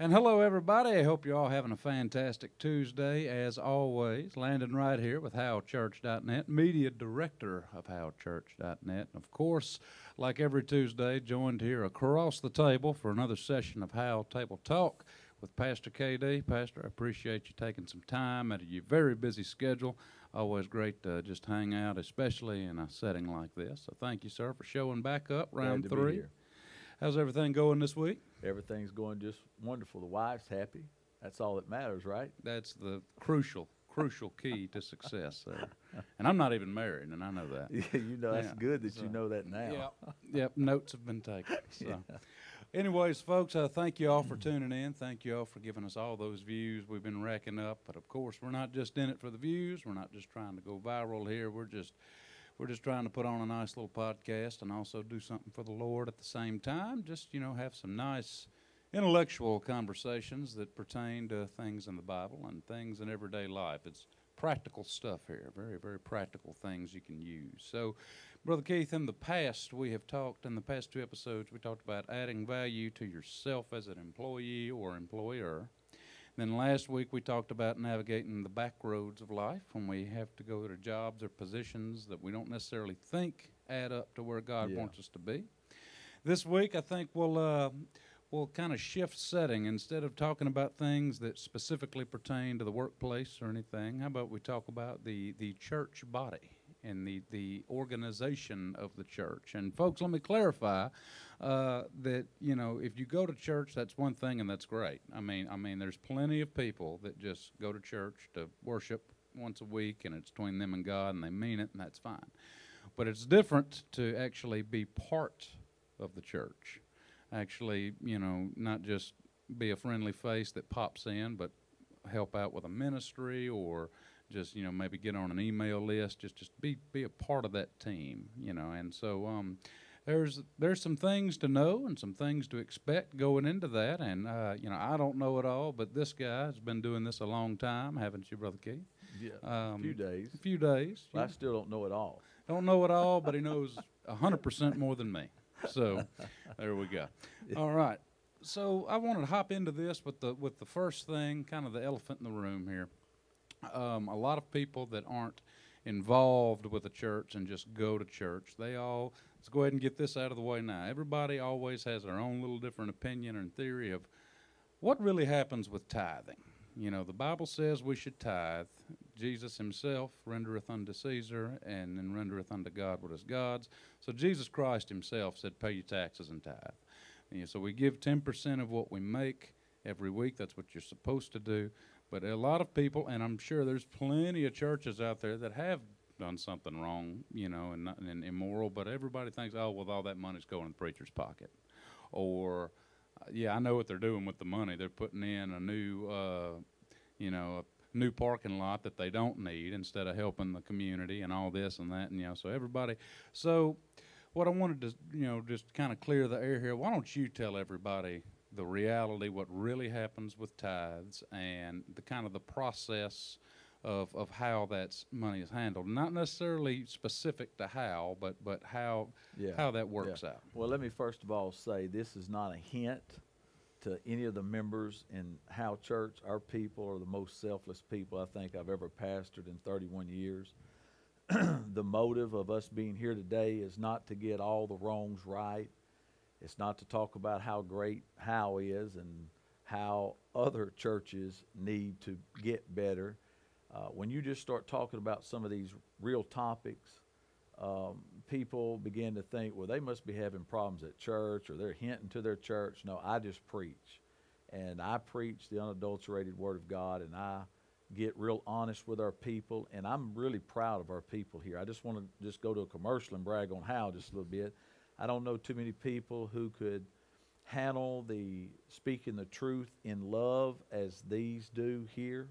And hello, everybody. I hope you're all having a fantastic Tuesday. As always, Landon right here with HowChurch.net, media director of HowChurch.net. Of course, like every Tuesday, joined here across the table for another session of How Table Talk with Pastor KD. Pastor, I appreciate you taking some time out of your very busy schedule. Always great to just hang out, especially in a setting like this. So thank you, sir, for showing back up round Glad to be three. here. How's everything going this week? Everything's going just wonderful. The wife's happy. That's all that matters, right? That's the crucial, crucial key to success there. And I'm not even married, and I know that. Yeah, you know, that's Yeah, good that so- you know that now. Yeah, yep. Notes have been taken. So, anyways, folks, uh, thank you all for tuning in. Thank you all for giving us all those views we've been racking up. But of course, we're not just in it for the views. We're not just trying to go viral here. We're just we're just trying to put on a nice little podcast and also do something for the Lord at the same time. Just you know, have some nice intellectual conversations that pertain to things in the Bible and things in everyday life. It's practical stuff here, very, very practical things you can use. So, Brother Keith, in the past, we have talked, in the past two episodes, we talked about adding value to yourself as an employee or employer. Then last week, we talked about navigating the back roads of life when we have to go to jobs or positions that we don't necessarily think add up to where God Yeah. wants us to be. This week, I think we'll uh, we'll kind of shift setting. Instead of talking about things that specifically pertain to the workplace or anything, how about we talk about the the church body and the the organization of the church? And folks, let me clarify uh, that you know if you go to church, that's one thing, and that's great. I mean, I mean, there's plenty of people that just go to church to worship once a week, and it's between them and God, and they mean it, and that's fine. But it's different to actually be part of the church. Actually, you know, not just be a friendly face that pops in, but help out with a ministry or just you know maybe get on an email list. Just just be be a part of that team. You know, and so um, there's there's some things to know and some things to expect going into that. And uh, you know, I don't know it all, but this guy has been doing this a long time, haven't you, brother Keith? Yeah, Um, a few days. A few days. I yeah. still don't know it all. Don't know it all, but he knows a hundred percent more than me. So there we go. All right. So I wanted to hop into this with the with the first thing, kind of the elephant in the room here. Um, a lot of people that aren't involved with the church and just go to church, they all let's go ahead and get this out of the way now. Everybody always has their own little different opinion and theory of what really happens with tithing. You know, the Bible says we should tithe. Jesus himself rendereth unto Caesar, and then rendereth unto God what is God's. So Jesus Christ himself said, pay your taxes and tithe. Know, so we give 10% of what we make every week. That's what you're supposed to do. But a lot of people, and I'm sure there's plenty of churches out there that have done something wrong, you know, and, not- and immoral, but everybody thinks, oh, well, all that money's going in the preacher's pocket. Or, uh, yeah, I know what they're doing with the money. They're putting in a new, uh, you know, a new parking lot that they don't need instead of helping the community and all this and that, and you know, so everybody. So, what I wanted to, you know, just kind of clear the air here. Why don't you tell everybody the reality, what really happens with tithes, and the kind of the process of of how that money is handled? Not necessarily specific to how, but but how Yeah. how that works out. Well, let me first of all say this is not a hint to any of the members in How Church. Our people are the most selfless people I think I've ever pastored in 31 years. the motive of us being here today is not to get all the wrongs right. It's not to talk about how great How is and how other churches need to get better. Uh, when you just start talking about some of these real topics, um, people begin to think, well, they must be having problems at church or they're hinting to their church. No, I just preach. And I preach the unadulterated Word of God and I get real honest with our people. And I'm really proud of our people here. I just want to just go to a commercial and brag on how just a little bit. I don't know too many people who could handle the speaking the truth in love as these do here.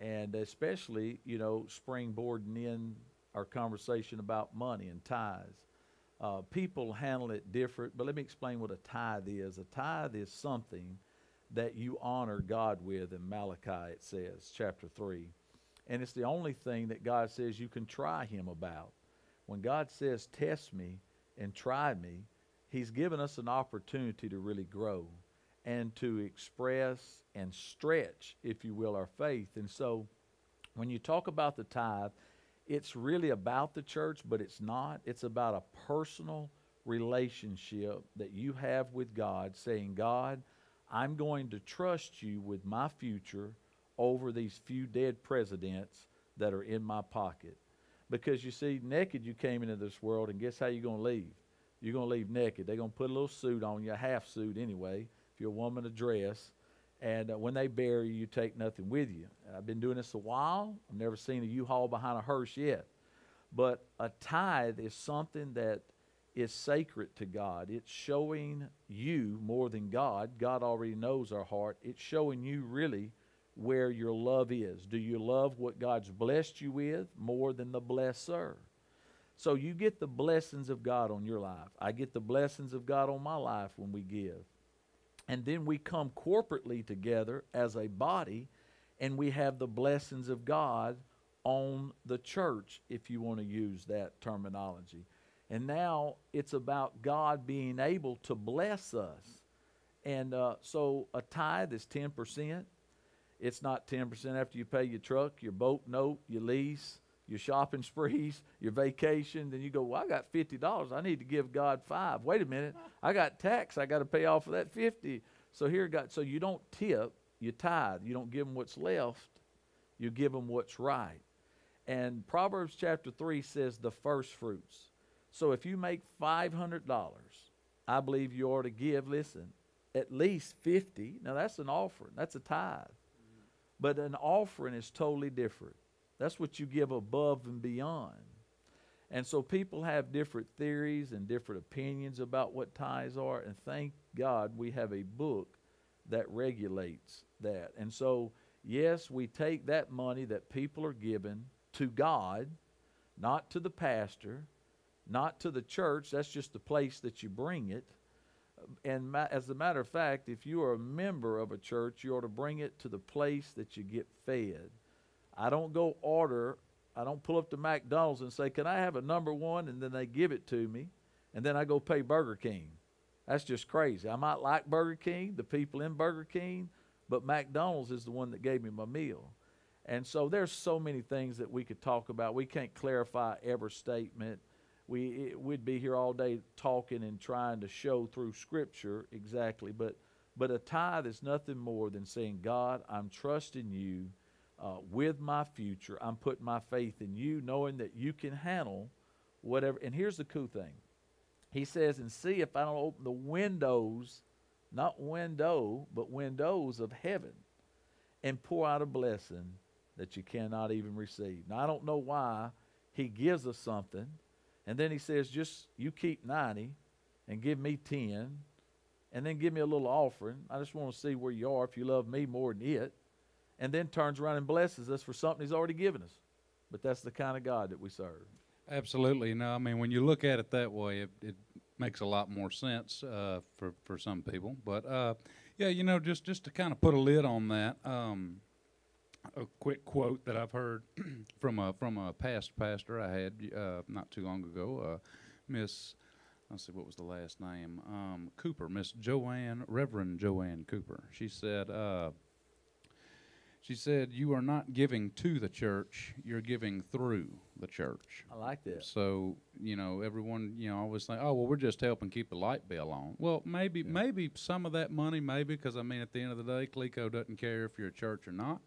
And especially you know springboarding in our conversation about money and tithes. Uh, people handle it different but let me explain what a tithe is. A tithe is something that you honor god with in malachi it says chapter 3 and it's the only thing that god says you can try him about. When god says test me and try me he's given us an opportunity to really grow and to express and stretch, if you will, our faith. And so when you talk about the tithe, it's really about the church, but it's not. It's about a personal relationship that you have with God, saying, God, I'm going to trust you with my future over these few dead presidents that are in my pocket. Because you see, naked you came into this world, and guess how you're going to leave? You're going to leave naked. They're going to put a little suit on you, a half suit anyway, if you're a woman, a dress. And uh, when they bury you, you take nothing with you. I've been doing this a while. I've never seen a U-Haul behind a hearse yet. But a tithe is something that is sacred to God. It's showing you more than God. God already knows our heart. It's showing you really where your love is. Do you love what God's blessed you with more than the blesser? So you get the blessings of God on your life. I get the blessings of God on my life when we give. And then we come corporately together as a body and we have the blessings of God on the church, if you want to use that terminology. And now it's about God being able to bless us. And uh, so a tithe is 10%. It's not 10% after you pay your truck, your boat note, your lease, your shopping sprees, your vacation. Then you go, well, I got $50. I need to give God five. Wait a minute. I got tax. I got to pay off of that 50. So here, God, so you don't tip, you tithe. You don't give them what's left. You give them what's right. And Proverbs chapter 3 says the first fruits. So if you make $500, I believe you ought to give, listen, at least 50. Now that's an offering. That's a tithe. But an offering is totally different. That's what you give above and beyond. And so people have different theories and different opinions about what tithes are. And thank God we have a book that regulates that. And so, yes, we take that money that people are given to God, not to the pastor, not to the church. That's just the place that you bring it. And ma- as a matter of fact, if you are a member of a church, you ought to bring it to the place that you get fed. I don't go order, I don't pull up to McDonald's and say, Can I have a number one? And then they give it to me. And then I go pay Burger King. That's just crazy. I might like Burger King, the people in Burger King, but McDonald's is the one that gave me my meal. And so there's so many things that we could talk about. We can't clarify every statement. We it, we'd be here all day talking and trying to show through Scripture exactly. But but a tithe is nothing more than saying, God, I'm trusting you uh, with my future. I'm putting my faith in you, knowing that you can handle whatever. And here's the cool thing. He says, and see if I don't open the windows, not window, but windows of heaven, and pour out a blessing that you cannot even receive. Now, I don't know why he gives us something, and then he says, just you keep 90 and give me 10, and then give me a little offering. I just want to see where you are if you love me more than it. And then turns around and blesses us for something he's already given us. But that's the kind of God that we serve. Absolutely. No, I mean, when you look at it that way, it, it makes a lot more sense uh, for for some people. But uh, yeah, you know, just just to kind of put a lid on that, um, a quick quote that I've heard from a from a past pastor I had uh, not too long ago, uh, Miss. Let's see, what was the last name? Um, Cooper, Miss Joanne, Reverend Joanne Cooper. She said, uh, she said, You are not giving to the church, you're giving through the church. I like that. So, you know, everyone, you know, always think, oh, well, we're just helping keep the light bill on. Well, maybe, Yeah. maybe some of that money, maybe, because I mean, at the end of the day, Cleco doesn't care if you're a church or not.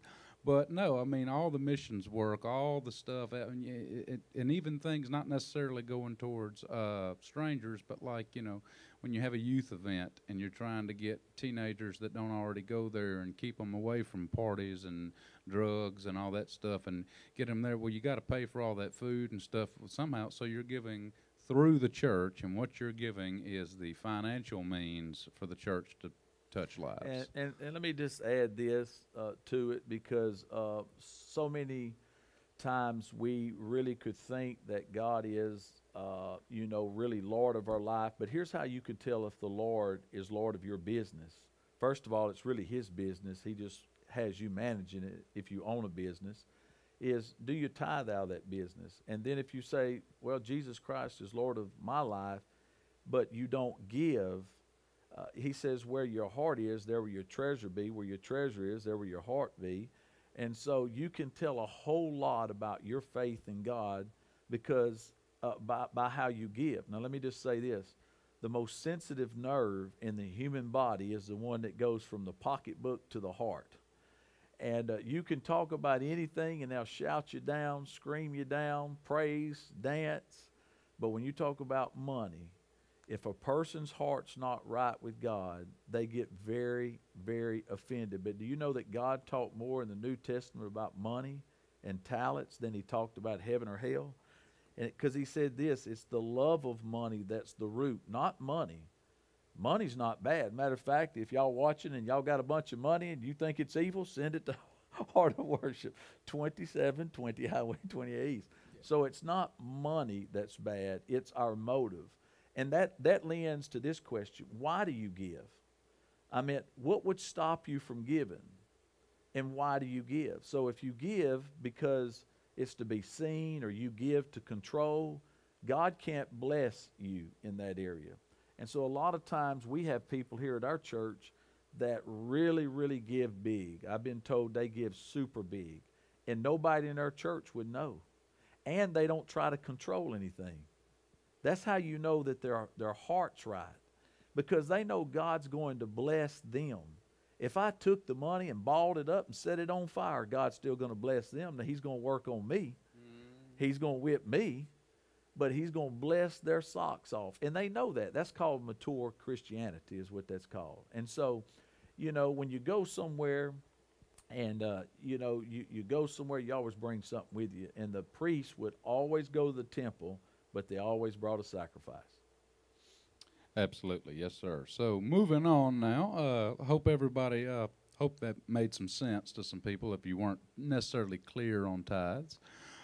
But no, I mean, all the missions work, all the stuff, and, y- it, and even things not necessarily going towards uh, strangers, but like, you know, when you have a youth event and you're trying to get teenagers that don't already go there and keep them away from parties and drugs and all that stuff and get them there, well, you got to pay for all that food and stuff somehow. So you're giving through the church, and what you're giving is the financial means for the church to touch lives. And, and, and let me just add this uh, to it because uh, so many times we really could think that God is, uh, you know, really Lord of our life. But here's how you could tell if the Lord is Lord of your business. First of all, it's really His business. He just has you managing it if you own a business. Is do you tithe out of that business? And then if you say, well, Jesus Christ is Lord of my life, but you don't give uh, he says, where your heart is, there will your treasure be. Where your treasure is, there will your heart be. And so you can tell a whole lot about your faith in God because uh, by, by how you give. Now, let me just say this the most sensitive nerve in the human body is the one that goes from the pocketbook to the heart. And uh, you can talk about anything and they'll shout you down, scream you down, praise, dance. But when you talk about money, if a person's heart's not right with God, they get very, very offended. But do you know that God talked more in the New Testament about money and talents than he talked about heaven or hell? Because he said this it's the love of money that's the root, not money. Money's not bad. Matter of fact, if y'all watching and y'all got a bunch of money and you think it's evil, send it to Heart of Worship, 2720 Highway 28 East. So it's not money that's bad, it's our motive. And that, that lends to this question why do you give? I mean, what would stop you from giving? And why do you give? So if you give because it's to be seen or you give to control, God can't bless you in that area. And so a lot of times we have people here at our church that really, really give big. I've been told they give super big. And nobody in our church would know. And they don't try to control anything. That's how you know that their, their heart's right. Because they know God's going to bless them. If I took the money and balled it up and set it on fire, God's still going to bless them. Now, He's going to work on me. He's going to whip me but he's going to bless their socks off. And they know that. That's called mature Christianity, is what that's called. And so, you know, when you go somewhere and, uh, you know, you, you go somewhere, you always bring something with you. And the priest would always go to the temple, but they always brought a sacrifice. Absolutely, yes, sir. So moving on now. Uh, hope everybody uh, hope that made some sense to some people if you weren't necessarily clear on tithes.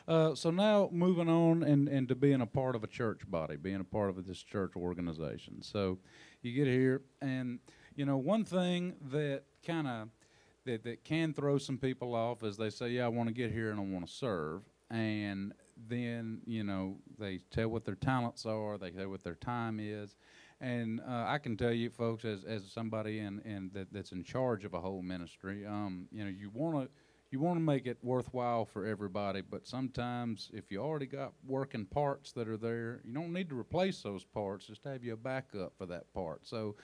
Uh, so now moving on and, and to being a part of a church body, being a part of this church organization. So you get here, and you know one thing that kind of that that can throw some people off is they say, "Yeah, I want to get here and I want to serve," and then you know they tell what their talents are, they tell what their time is, and uh, I can tell you, folks, as as somebody in, in that, that's in charge of a whole ministry, um, you know, you want to you want to make it worthwhile for everybody, but sometimes if you already got working parts that are there, you don't need to replace those parts. Just have you a backup for that part. So,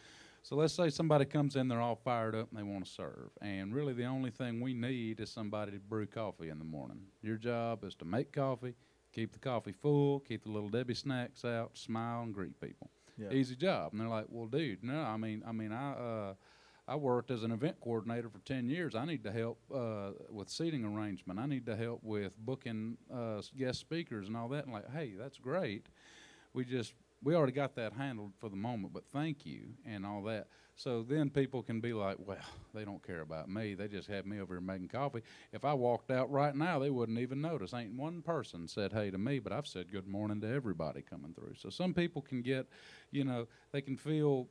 so let's say somebody comes in, they're all fired up, and they want to serve. And really, the only thing we need is somebody to brew coffee in the morning. Your job is to make coffee, keep the coffee full, keep the little Debbie snacks out, smile, and greet people. Yeah. Easy job. And they're like, "Well, dude, no. I mean, I mean, I." Uh, I worked as an event coordinator for 10 years. I need to help uh, with seating arrangement. I need to help with booking uh, guest speakers and all that. And like, hey, that's great. We just we already got that handled for the moment, but thank you and all that. So then people can be like, well, they don't care about me. They just have me over here making coffee. If I walked out right now, they wouldn't even notice. Ain't one person said hey to me, but I've said good morning to everybody coming through. So some people can get, you know, they can feel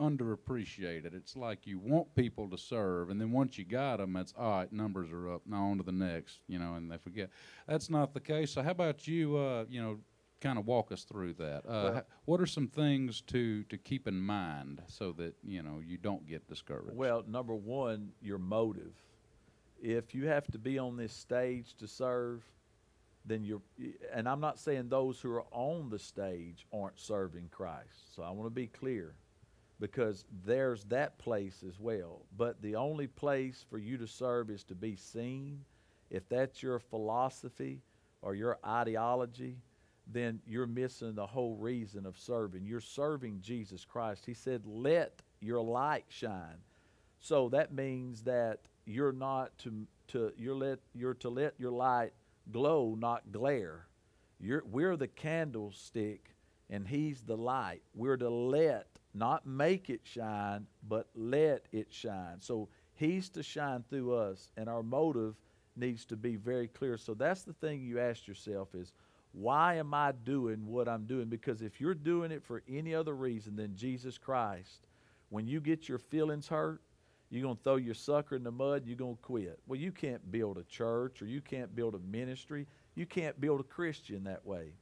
underappreciated. It's like you want people to serve, and then once you got them, it's all right. Numbers are up. Now on to the next, you know, and they forget. That's not the case. So how about you? Uh, you know, kind of walk us through that. Uh, Well- what are some things to to keep in mind so that you know you don't get discouraged? Well, number one, your motive. If you have to be on this stage to serve, then you're, and I'm not saying those who are on the stage aren't serving Christ. So I want to be clear because there's that place as well. But the only place for you to serve is to be seen. If that's your philosophy or your ideology, then you're missing the whole reason of serving. You're serving Jesus Christ. He said, Let your light shine. So that means that you're not to, to you're let you're to let your light glow, not glare. You're, we're the candlestick and he's the light. We're to let, not make it shine, but let it shine. So he's to shine through us, and our motive needs to be very clear. So that's the thing you ask yourself is, why am I doing what I'm doing? Because if you're doing it for any other reason than Jesus Christ, when you get your feelings hurt, you're going to throw your sucker in the mud, you're going to quit. Well, you can't build a church or you can't build a ministry. You can't build a Christian that way.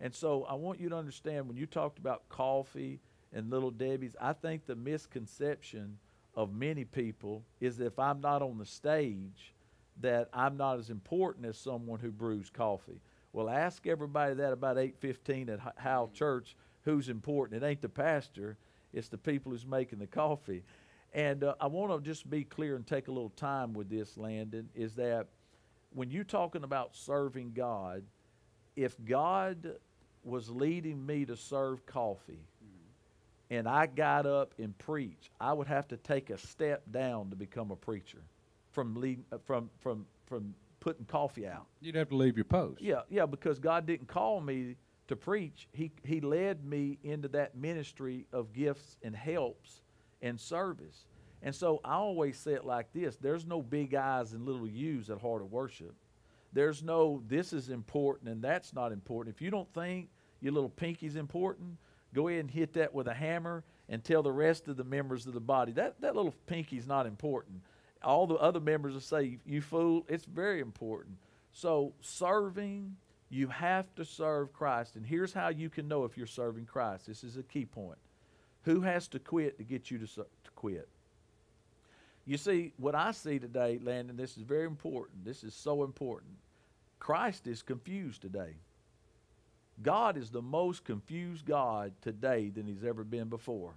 And so I want you to understand when you talked about coffee and little Debbie's. I think the misconception of many people is that if I'm not on the stage, that I'm not as important as someone who brews coffee. Well, ask everybody that about 8:15 at Ho- Howell Church who's important. It ain't the pastor, it's the people who's making the coffee. And uh, I want to just be clear and take a little time with this, Landon, is that when you're talking about serving God, if God was leading me to serve coffee and I got up and preached, I would have to take a step down to become a preacher from lead, uh, from from from putting coffee out. You'd have to leave your post. Yeah, yeah, because God didn't call me to preach. He He led me into that ministry of gifts and helps and service. And so I always say it like this: There's no big eyes and little U's at Heart of Worship. There's no this is important and that's not important. If you don't think your little pinky's important, go ahead and hit that with a hammer and tell the rest of the members of the body that that little pinky's not important. All the other members will say, "You fool!" It's very important. So serving, you have to serve Christ, and here's how you can know if you're serving Christ. This is a key point. Who has to quit to get you to, to quit? You see, what I see today, Landon, this is very important. This is so important. Christ is confused today. God is the most confused God today than he's ever been before.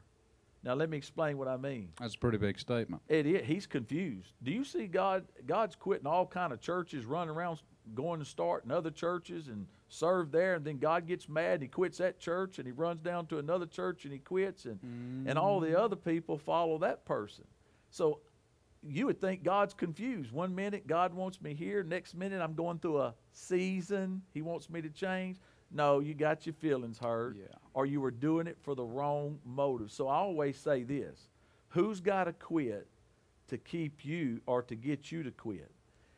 Now, let me explain what I mean. That's a pretty big statement. It is. He's confused. Do you see God? God's quitting all kind of churches, running around, going to start in other churches and serve there, and then God gets mad. And he quits that church, and he runs down to another church, and he quits, and and all the mm. other people follow that person. So you would think God's confused. One minute God wants me here, next minute I'm going through a season. He wants me to change. No, you got your feelings hurt, Yeah. or you were doing it for the wrong motive. So I always say this: Who's got to quit to keep you or to get you to quit?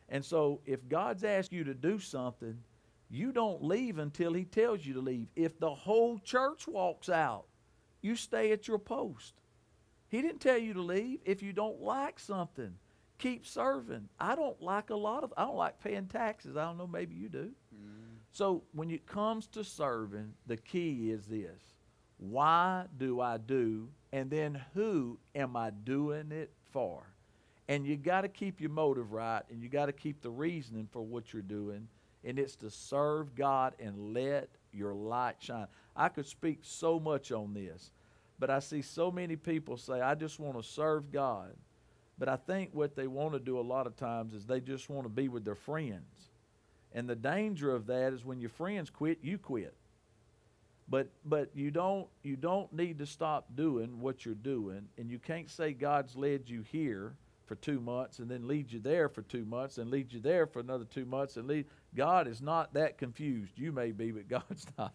And so if God's asked you to do something, you don't leave until He tells you to leave. If the whole church walks out, you stay at your post. He didn't tell you to leave. If you don't like something, keep serving. I don't like a lot of. I don't like paying taxes. I don't know. Maybe you do. Mm-hmm. So when it comes to serving, the key is this: Why do I do, and then who am I doing it for? And you got to keep your motive right, and you got to keep the reasoning for what you're doing, and it's to serve God and let your light shine. I could speak so much on this, but I see so many people say, "I just want to serve God," but I think what they want to do a lot of times is they just want to be with their friends. And the danger of that is when your friends quit, you quit. But but you don't you don't need to stop doing what you're doing, and you can't say God's led you here for two months and then lead you there for two months and lead you there for another two months and lead. God is not that confused. You may be, but God's not.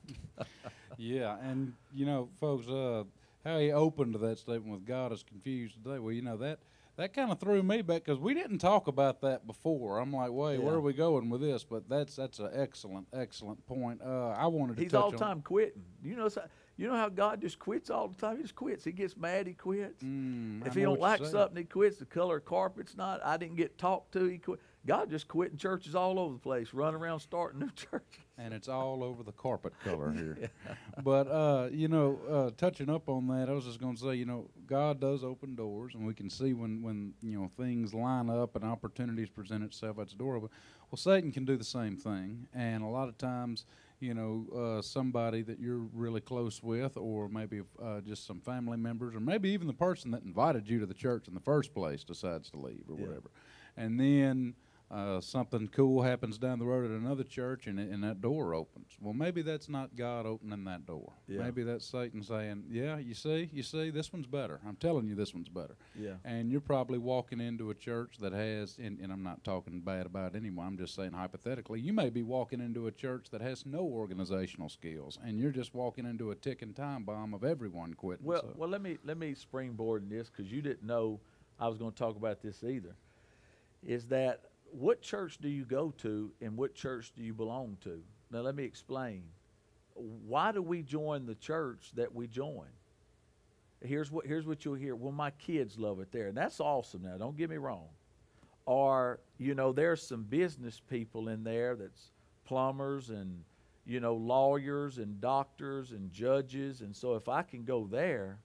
Yeah, and you know, folks, uh, how he opened to that statement with God is confused today. Well, you know that that kind of threw me back because we didn't talk about that before. I'm like, wait, where are we going with this? But that's that's an excellent, excellent point. Uh, I wanted to He's all on. the time quitting. You know, so- you know how God just quits all the time. He just quits. He gets mad. He quits. Mm, If he don't like something, he quits. The color of carpet's not. I didn't get talked to. He quit. God just quitting churches all over the place, running around starting new churches. and it's all over the carpet color here. But uh, you know, uh, touching up on that, I was just going to say, you know, God does open doors, and we can see when when you know things line up and opportunities present itself at the door. Well, Satan can do the same thing, and a lot of times, you know, uh, somebody that you're really close with, or maybe uh, just some family members, or maybe even the person that invited you to the church in the first place decides to leave or Yeah. whatever, and then uh, something cool happens down the road at another church and, and that door opens. Well, maybe that's not God opening that door. Yeah. Maybe that's Satan saying, Yeah, you see, you see, this one's better. I'm telling you, this one's better. Yeah. And you're probably walking into a church that has, and, and I'm not talking bad about anyone, I'm just saying hypothetically, you may be walking into a church that has no organizational skills, and you're just walking into a ticking time bomb of everyone quitting. Well, so. well, let me let me springboard in this because you didn't know I was going to talk about this either. Is that what church do you go to and what church do you belong to? Now let me explain. Why do we join the church that we join? Here's what here's what you'll hear. Well, my kids love it there, and that's awesome. Now, don't get me wrong. Or you know, there's some business people in there that's plumbers and you know lawyers and doctors and judges, and so if I can go there,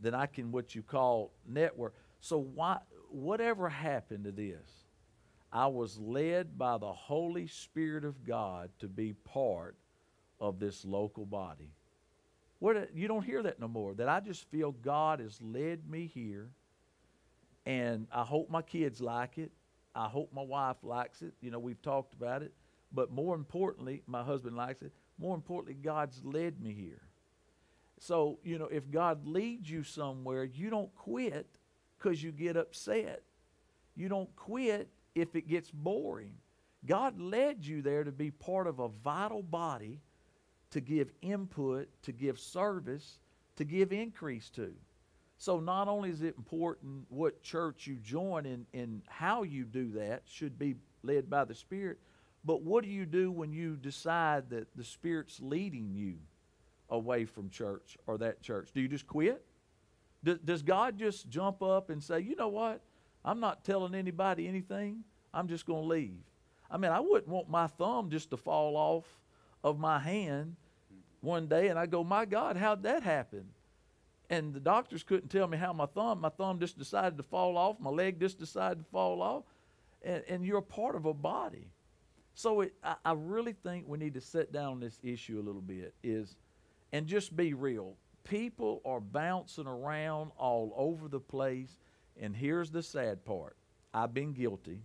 then I can what you call network. So why whatever happened to this, I was led by the Holy Spirit of God to be part of this local body. What you don't hear that no more. That I just feel God has led me here, and I hope my kids like it. I hope my wife likes it. You know, we've talked about it, but more importantly, my husband likes it. More importantly, God's led me here. So, you know, if God leads you somewhere, you don't quit because you get upset. You don't quit if it gets boring. God led you there to be part of a vital body, to give input, to give service, to give increase to. So not only is it important what church you join and, and how you do that should be led by the Spirit, but what do you do when you decide that the Spirit's leading you away from church or that church? Do you just quit? Does, does God just jump up and say, you know what? I'm not telling anybody anything. I'm just going to leave. I mean, I wouldn't want my thumb just to fall off of my hand one day and I go, my God, how'd that happen? And the doctors couldn't tell me how my thumb, my thumb just decided to fall off, my leg just decided to fall off. And, and you're part of a body. So it, I, I really think we need to sit down this issue a little bit is, and just be real. People are bouncing around all over the place. And here's the sad part I've been guilty.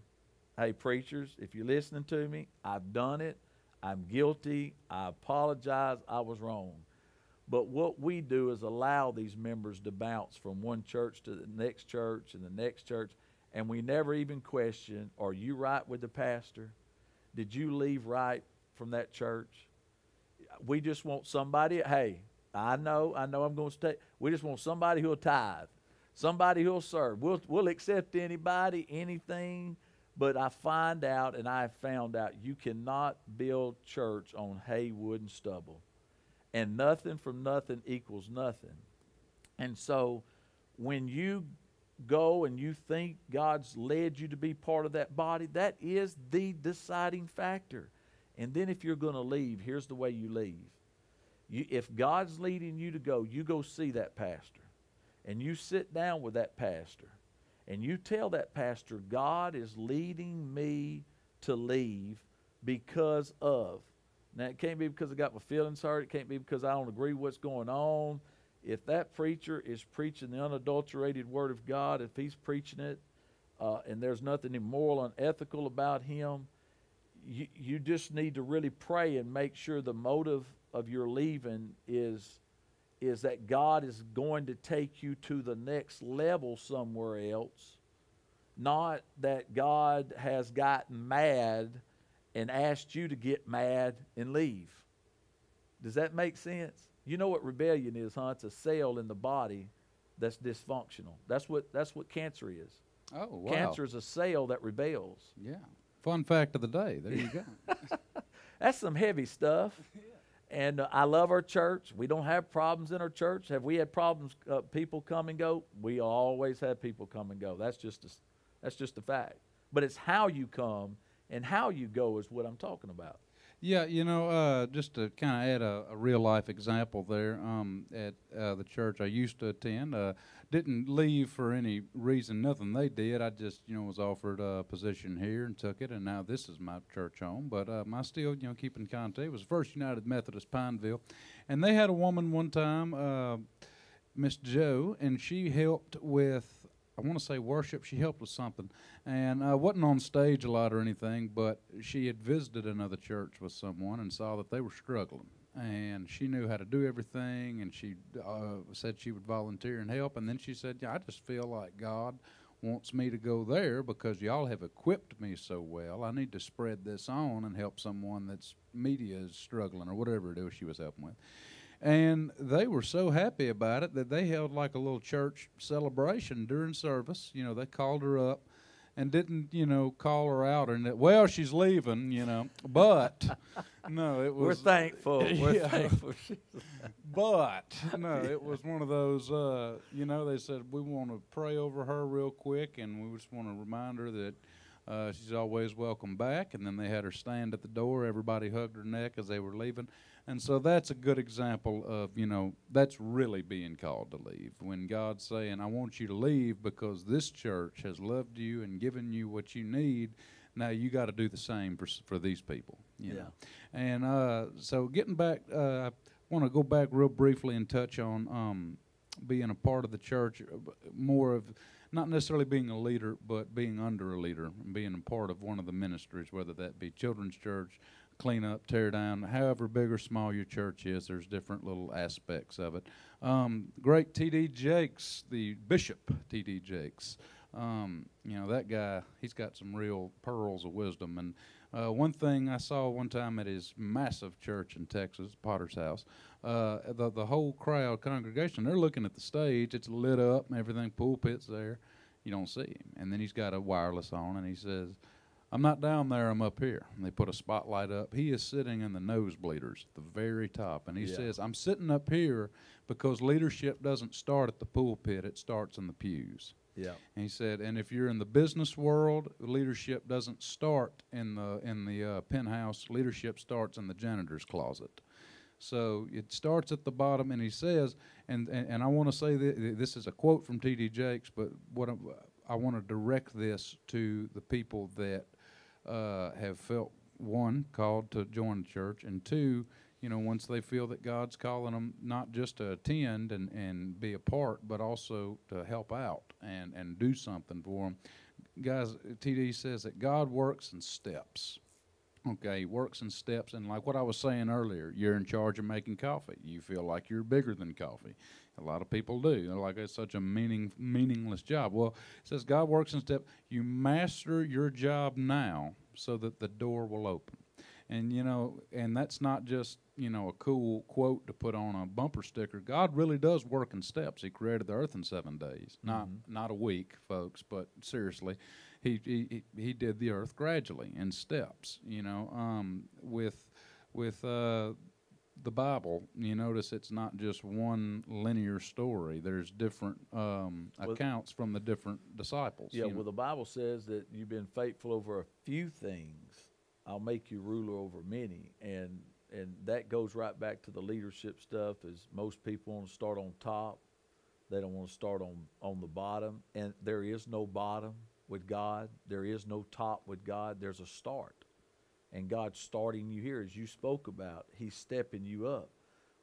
Hey, preachers, if you're listening to me, I've done it. I'm guilty. I apologize. I was wrong. But what we do is allow these members to bounce from one church to the next church and the next church, and we never even question are you right with the pastor? Did you leave right from that church? We just want somebody, hey, I know, I know I'm going to stay. We just want somebody who'll tithe, somebody who'll serve. We'll, we'll accept anybody, anything, but I find out and I found out you cannot build church on hay, wood, and stubble and nothing from nothing equals nothing. And so when you go and you think God's led you to be part of that body, that is the deciding factor. And then if you're going to leave, here's the way you leave. You, if God's leading you to go, you go see that pastor. And you sit down with that pastor. And you tell that pastor, God is leading me to leave because of. Now, it can't be because I got my feelings hurt. It can't be because I don't agree what's going on. If that preacher is preaching the unadulterated Word of God, if he's preaching it, uh, and there's nothing immoral and ethical about him, you, you just need to really pray and make sure the motive of your leaving is is that God is going to take you to the next level somewhere else, not that God has gotten mad and asked you to get mad and leave. Does that make sense? You know what rebellion is, huh? It's a cell in the body that's dysfunctional. That's what that's what cancer is. Oh, wow. Cancer is a cell that rebels. Yeah. Fun fact of the day. There you go. That's some heavy stuff. And uh, I love our church. We don't have problems in our church. Have we had problems? Uh, people come and go. We always have people come and go. That's just a, that's just a fact. But it's how you come and how you go is what I'm talking about. Yeah, you know, uh, just to kind of add a, a real life example there, um, at uh, the church I used to attend, uh, didn't leave for any reason, nothing they did. I just, you know, was offered a position here and took it, and now this is my church home. But um, I still, you know, keep in contact. It was First United Methodist Pineville, and they had a woman one time, uh, Miss Joe, and she helped with I want to say worship. She helped with something, and I wasn't on stage a lot or anything, but she had visited another church with someone and saw that they were struggling, and she knew how to do everything, and she uh, said she would volunteer and help, and then she said, "Yeah, I just feel like God." Wants me to go there because y'all have equipped me so well. I need to spread this on and help someone that's media is struggling or whatever it is she was helping with. And they were so happy about it that they held like a little church celebration during service. You know, they called her up and didn't, you know, call her out and that, well, she's leaving, you know. But no, it was We're thankful. We're Yeah. thankful. but no, it was one of those. Uh, you know, they said we want to pray over her real quick, and we just want to remind her that Uh, she's always welcome back. And then they had her stand at the door. Everybody hugged her neck as they were leaving. And so that's a good example of, you know, that's really being called to leave. When God's saying, I want you to leave because this church has loved you and given you what you need. Now you got to do the same for, for these people. You Yeah. Know? And uh, so getting back, uh, I want to go back real briefly and touch on um, being a part of the church, uh, more of not necessarily being a leader, but being under a leader and being a part of one of the ministries, whether that be children's church, clean up, tear down, however big or small your church is, there's different little aspects of it. Um, great T.D. Jakes, the Bishop T.D. Jakes. Um, you know, that guy, he's got some real pearls of wisdom. And uh, one thing I saw one time at his massive church in Texas, Potter's House, uh, the, the whole crowd, congregation, they're looking at the stage. It's lit up and everything, pulpit's there. You don't see him. And then he's got a wireless on and he says, I'm not down there, I'm up here. And they put a spotlight up. He is sitting in the nosebleeders, the very top. And he Yeah. says, I'm sitting up here because leadership doesn't start at the pulpit, it starts in the pews. Yeah. And he said, and if you're in the business world, leadership doesn't start in the in the uh, penthouse. Leadership starts in the janitor's closet. So it starts at the bottom, and he says, and and, and I want to say that this is a quote from T.D. Jakes, but what I'm, I want to direct this to the people that uh, have felt one called to join the church, and two, you know, once they feel that God's calling them not just to attend and, and be a part, but also to help out and, and do something for them. Guys, TD says that God works in steps. Okay, he works in steps, and like what I was saying earlier, you're in charge of making coffee. You feel like you're bigger than coffee. A lot of people do. They're like it's such a meaning meaningless job. Well, it says God works in steps. You master your job now, so that the door will open. And you know, and that's not just you know a cool quote to put on a bumper sticker. God really does work in steps. He created the earth in seven days, not not a week, folks. But seriously, he he he- he did the earth gradually in steps. You know, um, with with uh, the Bible, you notice it's not just one linear story. There's different um, Well- accounts from the different disciples. Yeah, you know. well, the Bible says that you've been faithful over a few things. I'll make you ruler over many, and and that goes right back to the leadership stuff. Is most people want to start on top, they don't want to start on on the bottom, and there is no bottom with God. There is no top with God. There's a start, and God's starting you here, as you spoke about. He's stepping you up.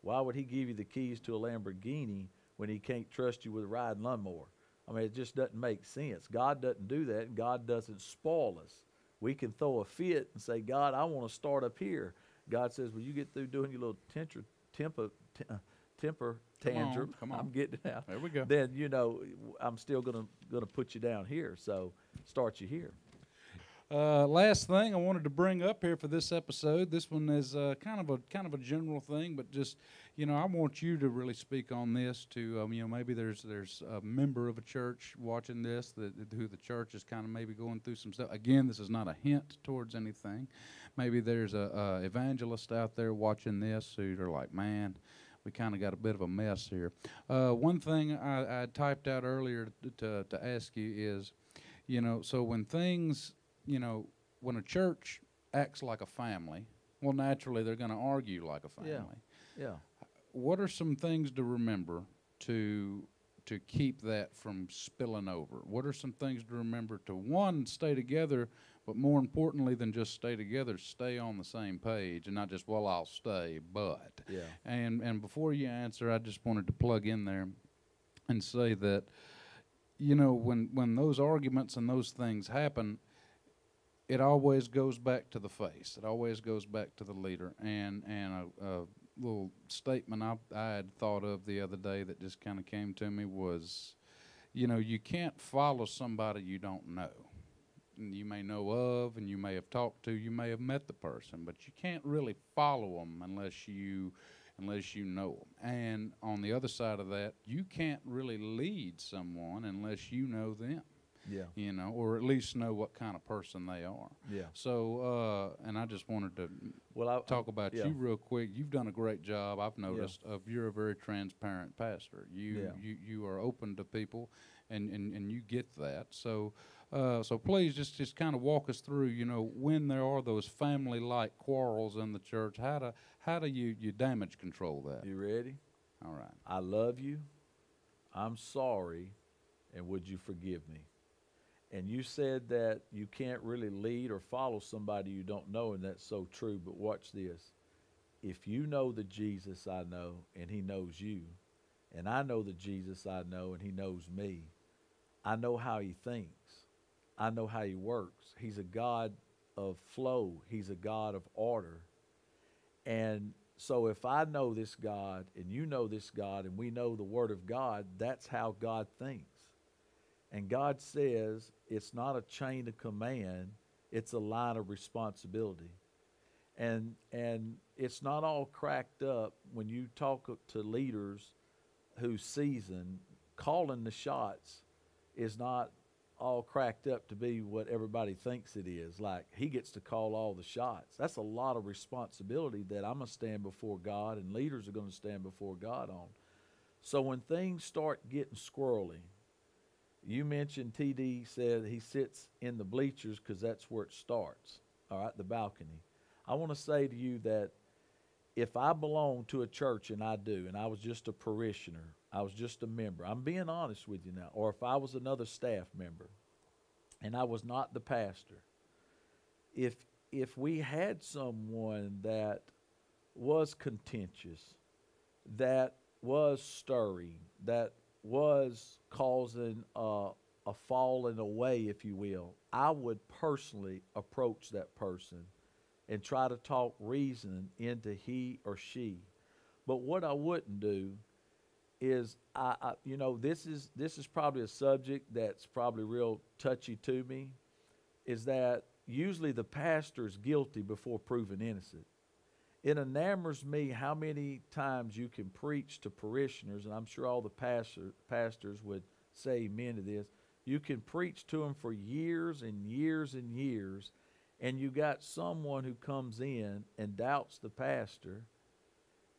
Why would He give you the keys to a Lamborghini when He can't trust you with a riding lawnmower? I mean, it just doesn't make sense. God doesn't do that, and God doesn't spoil us. We can throw a fit and say, God, I want to start up here. God says, Well, you get through doing your little temper, temper, uh, temper Come on, tantrum. come on. I'm getting out. There we go. Then you know, I'm still gonna gonna put you down here. So start you here. Uh, last thing I wanted to bring up here for this episode. This one is uh, kind of a kind of a general thing, but just you know, I want you to really speak on this. To um, you know, maybe there's there's a member of a church watching this that who the church is kind of maybe going through some stuff. Again, this is not a hint towards anything. Maybe there's a, a evangelist out there watching this who are like, man. We kind of got a bit of a mess here. Uh, one thing I, I typed out earlier to, to, to ask you is, you know, so when things you know, when a church acts like a family, well, naturally they're going to argue like a family. Yeah. Yeah. What are some things to remember to to keep that from spilling over? What are some things to remember to one stay together, but more importantly than just stay together, stay on the same page and not just well I'll stay, but Yeah. and and before you answer, I just wanted to plug in there and say that you know when when those arguments and those things happen, it always goes back to the face. It always goes back to the leader. And and a, a little statement I I had thought of the other day that just kind of came to me was, you know, you can't follow somebody you don't know. And You may know of, and you may have talked to, you may have met the person, but you can't really follow them unless you unless you know them. And on the other side of that, you can't really lead someone unless you know them. Yeah. you know, or at least know what kind of person they are. Yeah. So, uh, and I just wanted to Well, I talk about yeah. you real quick. You've done a great job. I've noticed of you're a very transparent pastor. You Yeah. you you are open to people, and and, and you get that. So. Uh, so please just, just kind of walk us through, you know, when there are those family-like quarrels in the church, how to how do you, you damage control that? You ready? All right. I love you. I'm sorry, and would you forgive me? And you said that you can't really lead or follow somebody you don't know, and that's so true. But watch this. If you know the Jesus I know, and he knows you, and I know the Jesus I know, and he knows me, I know how he thinks. I know how he works. He's a God of flow, he's a God of order. And so if I know this God and you know this God and we know the Word of God, that's how God thinks. And God says it's not a chain of command, it's a line of responsibility. And and it's not all cracked up when you talk to leaders who season, calling the shots is not all cracked up to be what everybody thinks it is. Like he gets to call all the shots. That's a lot of responsibility that I'm going to stand before God and leaders are going to stand before God on. So when things start getting squirrely, you mentioned TD said he sits in the bleachers because that's where it starts, all right, the balcony. I want to say to you that if I belong to a church, and I do, and I was just a parishioner, I was just a member, I'm being honest with you now, or if I was another staff member and I was not the pastor, if if we had someone that was contentious, that was stirring, that was causing a, a falling away, if you will, I would personally approach that person and try to talk reason into he or she. But what I wouldn't do is I, I you know this is this is probably a subject that's probably real touchy to me is that usually the pastor is guilty before proven innocent it enamors me how many times you can preach to parishioners and i'm sure all the pastor, pastors would say amen to this you can preach to them for years and years and years and you got someone who comes in and doubts the pastor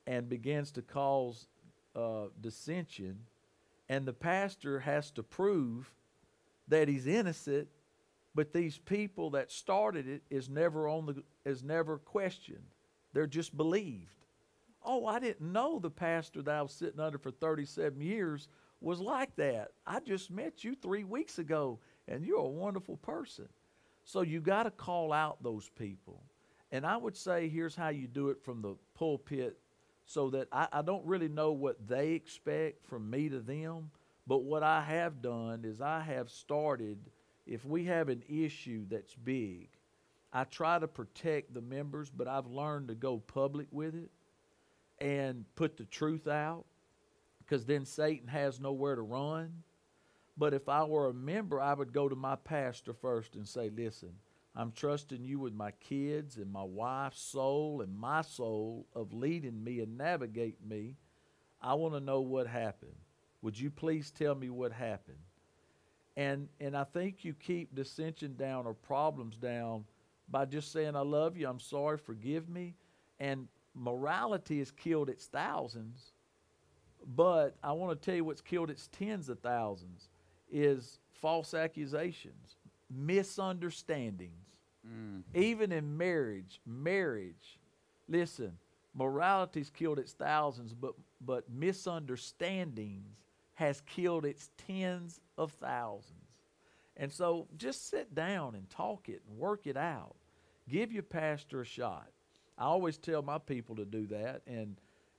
and begins to cause uh, dissension, and the pastor has to prove that he's innocent, but these people that started it is never on the is never questioned. They're just believed. Oh, I didn't know the pastor that I was sitting under for 37 years was like that. I just met you three weeks ago, and you're a wonderful person. So you got to call out those people. And I would say here's how you do it from the pulpit so that I, I don't really know what they expect from me to them. But what I have done is I have started, if we have an issue that's big, I try to protect the members, but I've learned to go public with it and put the truth out because then Satan has nowhere to run. But if I were a member, I would go to my pastor first and say, Listen, I'm trusting you with my kids and my wife's soul and my soul of leading me and navigating me. I want to know what happened. Would you please tell me what happened? And and I think you keep dissension down or problems down by just saying I love you, I'm sorry, forgive me. And morality has killed its thousands. But I want to tell you what's killed its tens of thousands is false accusations, misunderstandings. Mm. Even in marriage, marriage, listen, morality's killed its thousands, but but misunderstandings has killed its tens of thousands. And so just sit down and talk it and work it out. Give your pastor a shot. I always tell my people to do that, and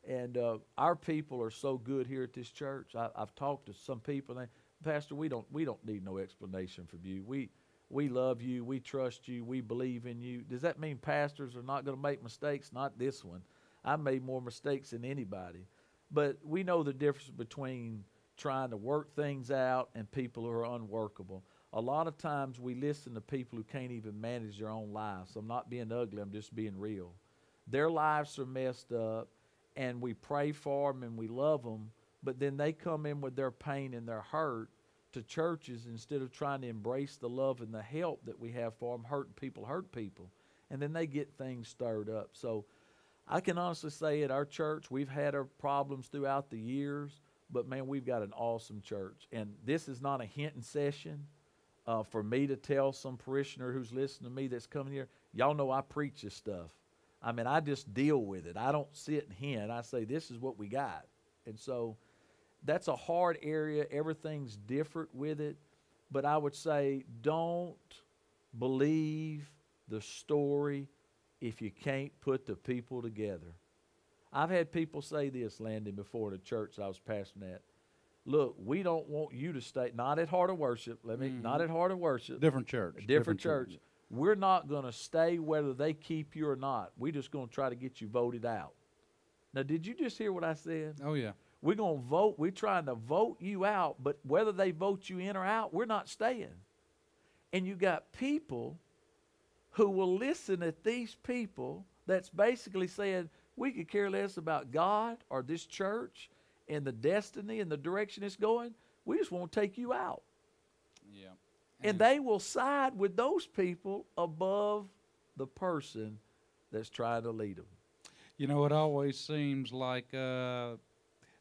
and uh, our people are so good here at this church. I, I've talked to some people. And they, Pastor, we don't we don't need no explanation from you. We we love you. We trust you. We believe in you. Does that mean pastors are not going to make mistakes? Not this one. I made more mistakes than anybody, but we know the difference between trying to work things out and people who are unworkable. A lot of times we listen to people who can't even manage their own lives. I'm not being ugly. I'm just being real. Their lives are messed up, and we pray for them and we love them, but then they come in with their pain and their hurt to churches instead of trying to embrace the love and the help that we have for them. Hurting people hurt people, and then they get things stirred up. So, I can honestly say at our church we've had our problems throughout the years, but man, we've got an awesome church. And this is not a hinting session uh, for me to tell some parishioner who's listening to me that's coming here. Y'all know I preach this stuff. I mean, I just deal with it. I don't sit and hint. I say this is what we got, and so that's a hard area. Everything's different with it, but I would say don't believe the story if you can't put the people together. I've had people say this, Landon, before the church I was pastoring at. Look, we don't want you to stay not at Heart of Worship. Let me not Mhm. at Heart of Worship. Different church. different, church. We're not going to stay whether they keep you or not. We're just going to try to get you voted out. Now, did you just hear what I said? Oh yeah. We're going to vote. We're trying to vote you out, but whether they vote you in or out, we're not staying. And you got people who will listen at these people that's basically saying, we could care less about God or this church and the destiny and the direction it's going. We just want to take you out. Yeah. And they will side with those people above the person that's trying to lead them. You know, it always seems like uh,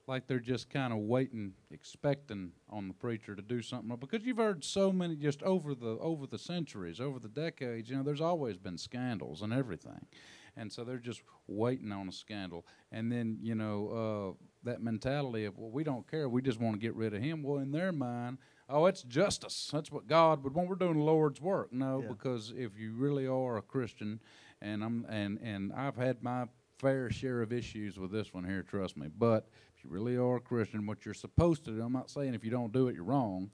like they're just kind of waiting, expecting on the preacher to do something. Because you've heard so many just over the over the centuries, over the decades. You know, there's always been scandals and everything, and so they're just waiting on a scandal. And then you know uh, that mentality of well, we don't care, we just want to get rid of him. Well, in their mind. Oh, it's justice. That's what God would want. We're doing the Lord's work. No, Yeah. because if you really are a Christian, and I'm and and I've had my fair share of issues with this one here, trust me. But if you really are a Christian, what you're supposed to do, I'm not saying if you don't do it, you're wrong,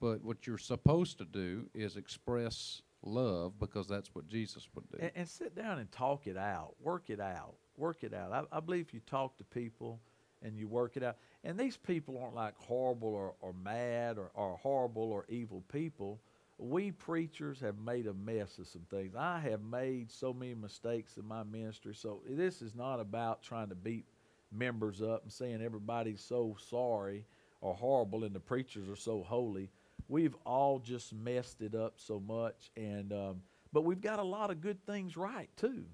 but what you're supposed to do is express love because that's what Jesus would do. And, and sit down and talk it out, work it out, work it out. I, I believe you talk to people and you work it out, and these people aren't like horrible or, or mad or, or horrible or evil people. We preachers have made a mess of some things. I have made so many mistakes in my ministry. So this is not about trying to beat members up and saying everybody's so sorry or horrible and the preachers are so holy. We've all just messed it up so much, and um, but we've got a lot of good things right too.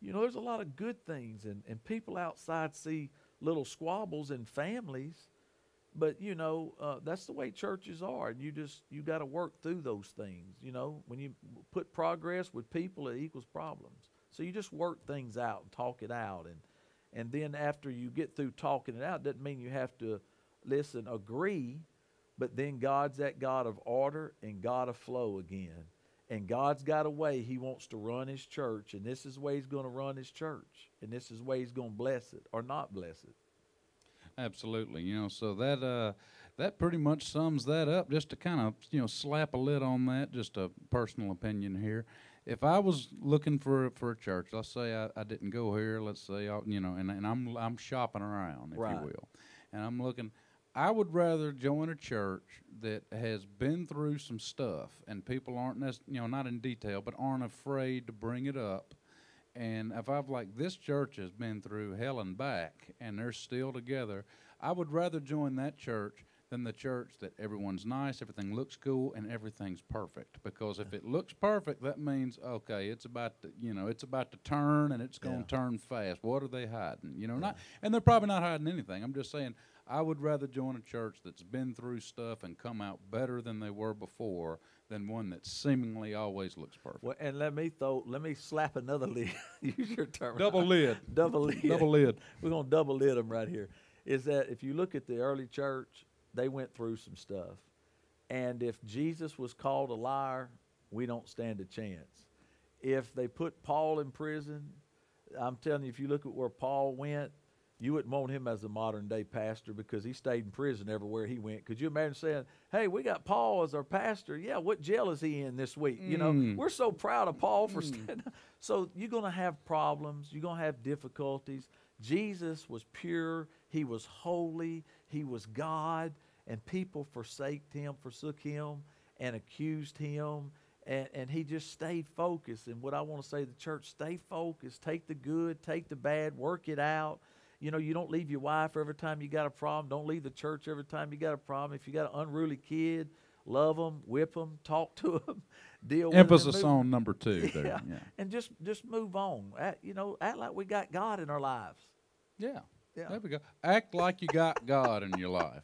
You know, there's a lot of good things, and, and people outside see little squabbles in families, but you know uh, that's the way churches are, and you just you got to work through those things. You know, when you put progress with people, it equals problems. So you just work things out and talk it out, and and then after you get through talking it out, doesn't mean you have to listen agree, but then God's that God of order and God of flow again. And God's got a way He wants to run His church, and this is the way He's going to run His church, and this is the way He's going to bless it or not bless it. Absolutely. You know, so that uh that pretty much sums that up. Just to kind of you know slap a lid on that, just a personal opinion here. If I was looking for for a church, let's say I, I didn't go here, let's say I, you know, and and I'm I'm shopping around, if Right. you will, and I'm looking. I would rather join a church that has been through some stuff, and people aren't, you know, not in detail, but aren't afraid to bring it up. And if I've like this church has been through hell and back, and they're still together, I would rather join that church than the church that everyone's nice, everything looks cool, and everything's perfect. Because if it looks perfect, that means okay, it's about to, you know, it's about to turn, and it's going to Yeah. turn fast. What are they hiding? You know, not, and they're probably not hiding anything. I'm just saying, I would rather join a church that's been through stuff and come out better than they were before than one that seemingly always looks perfect. Well, and let me throw, let me slap another lid. Use your term. Double lid. double lid. Double lid. We're gonna double lid them right here. Is that if you look at the early church, they went through some stuff, and if Jesus was called a liar, we don't stand a chance. If they put Paul in prison, I'm telling you, if you look at where Paul went, you wouldn't want him as a modern day pastor because he stayed in prison everywhere he went. Could you imagine saying, "Hey, we got Paul as our pastor. Yeah, what jail is he in this week? You know, Mm. we're so proud of Paul for standing." So you're going to have problems. You're going to have difficulties. Jesus was pure. He was holy. He was God, and people forsaked him, forsook him, and accused him. And, and he just stayed focused. And what I want to say to the church, stay focused. Take the good, take the bad, work it out. You know, you don't leave your wife every time you got a problem. Don't leave the church every time you got a problem. If you got an unruly kid, love them, whip them, talk to them, deal with 'em, and Emphasis on number two there. yeah, Yeah. and just just move on. Act, you know, act like we got God in our lives. Yeah. Yeah. There we go. Act like you got God in your life.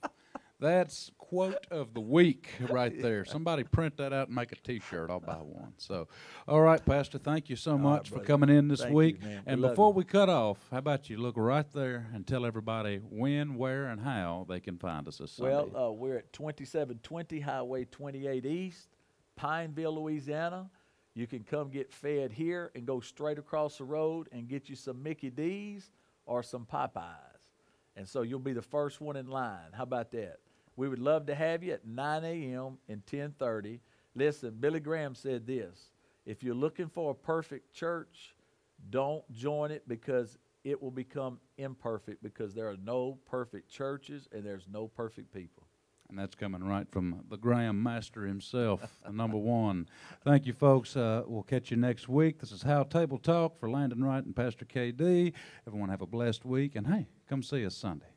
That's quote of the week right there. Somebody print that out and make a T-shirt. I'll buy one. So, all right, Pastor. Thank you so right, much for coming in this Thank you, week. man. And love before you. we cut off, how about you look right there and tell everybody when, where, and how they can find us this Sunday? Well, uh, we're at 2720 Highway 28 East, Pineville, Louisiana. You can come get fed here and go straight across the road and get you some Mickey D's or some Popeyes. And so you'll be the first one in line. How about that? We would love to have you at 9 a.m. and 10:30. Listen, Billy Graham said this: If you're looking for a perfect church, don't join it because it will become imperfect because there are no perfect churches and there's no perfect people. And that's coming right from the Graham Master himself, number one. Thank you, folks. Uh, we'll catch you next week. This is How Table Talk for Landon Wright and Pastor KD. Everyone have a blessed week. And hey, come see us Sunday.